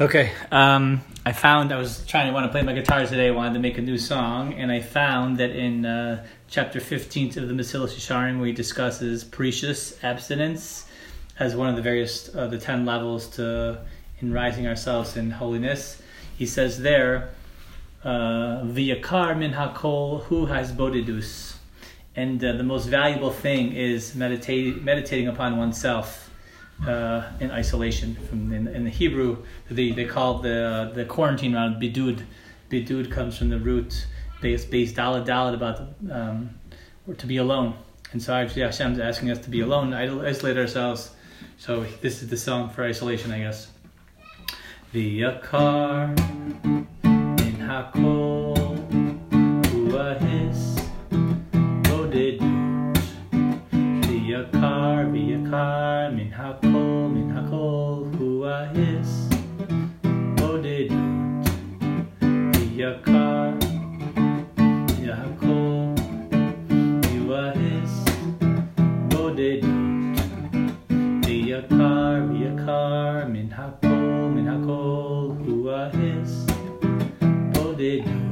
Okay, um, I found I was trying to want to play my guitar today. I wanted to make a new song, and I found that in uh, chapter 15 of the Mesilas Yesharim, where he discusses precious abstinence as one of the various uh, the ten levels to in rising ourselves in holiness, he says there, uh, "V'yakar min hakol who has bodidus," and uh, the most valuable thing is meditate, meditating upon oneself uh, in isolation. From in, in, the Hebrew, they they call the the quarantine round bidud. Bidud comes from the root base base dalet dalet about um, or to be alone. And so actually Hashem's asking us to be alone, isolate ourselves. So this is the song for isolation, I guess. V'yakar in hakol min hakol Yakar, Yaakov, Yuahis, Bodedut, Yakar, Yakar, Min Hakol, Min ha Hakol, Huahis, Bodedut, Yakar,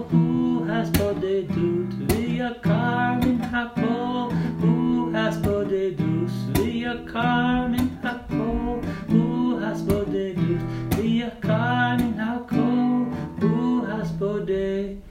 way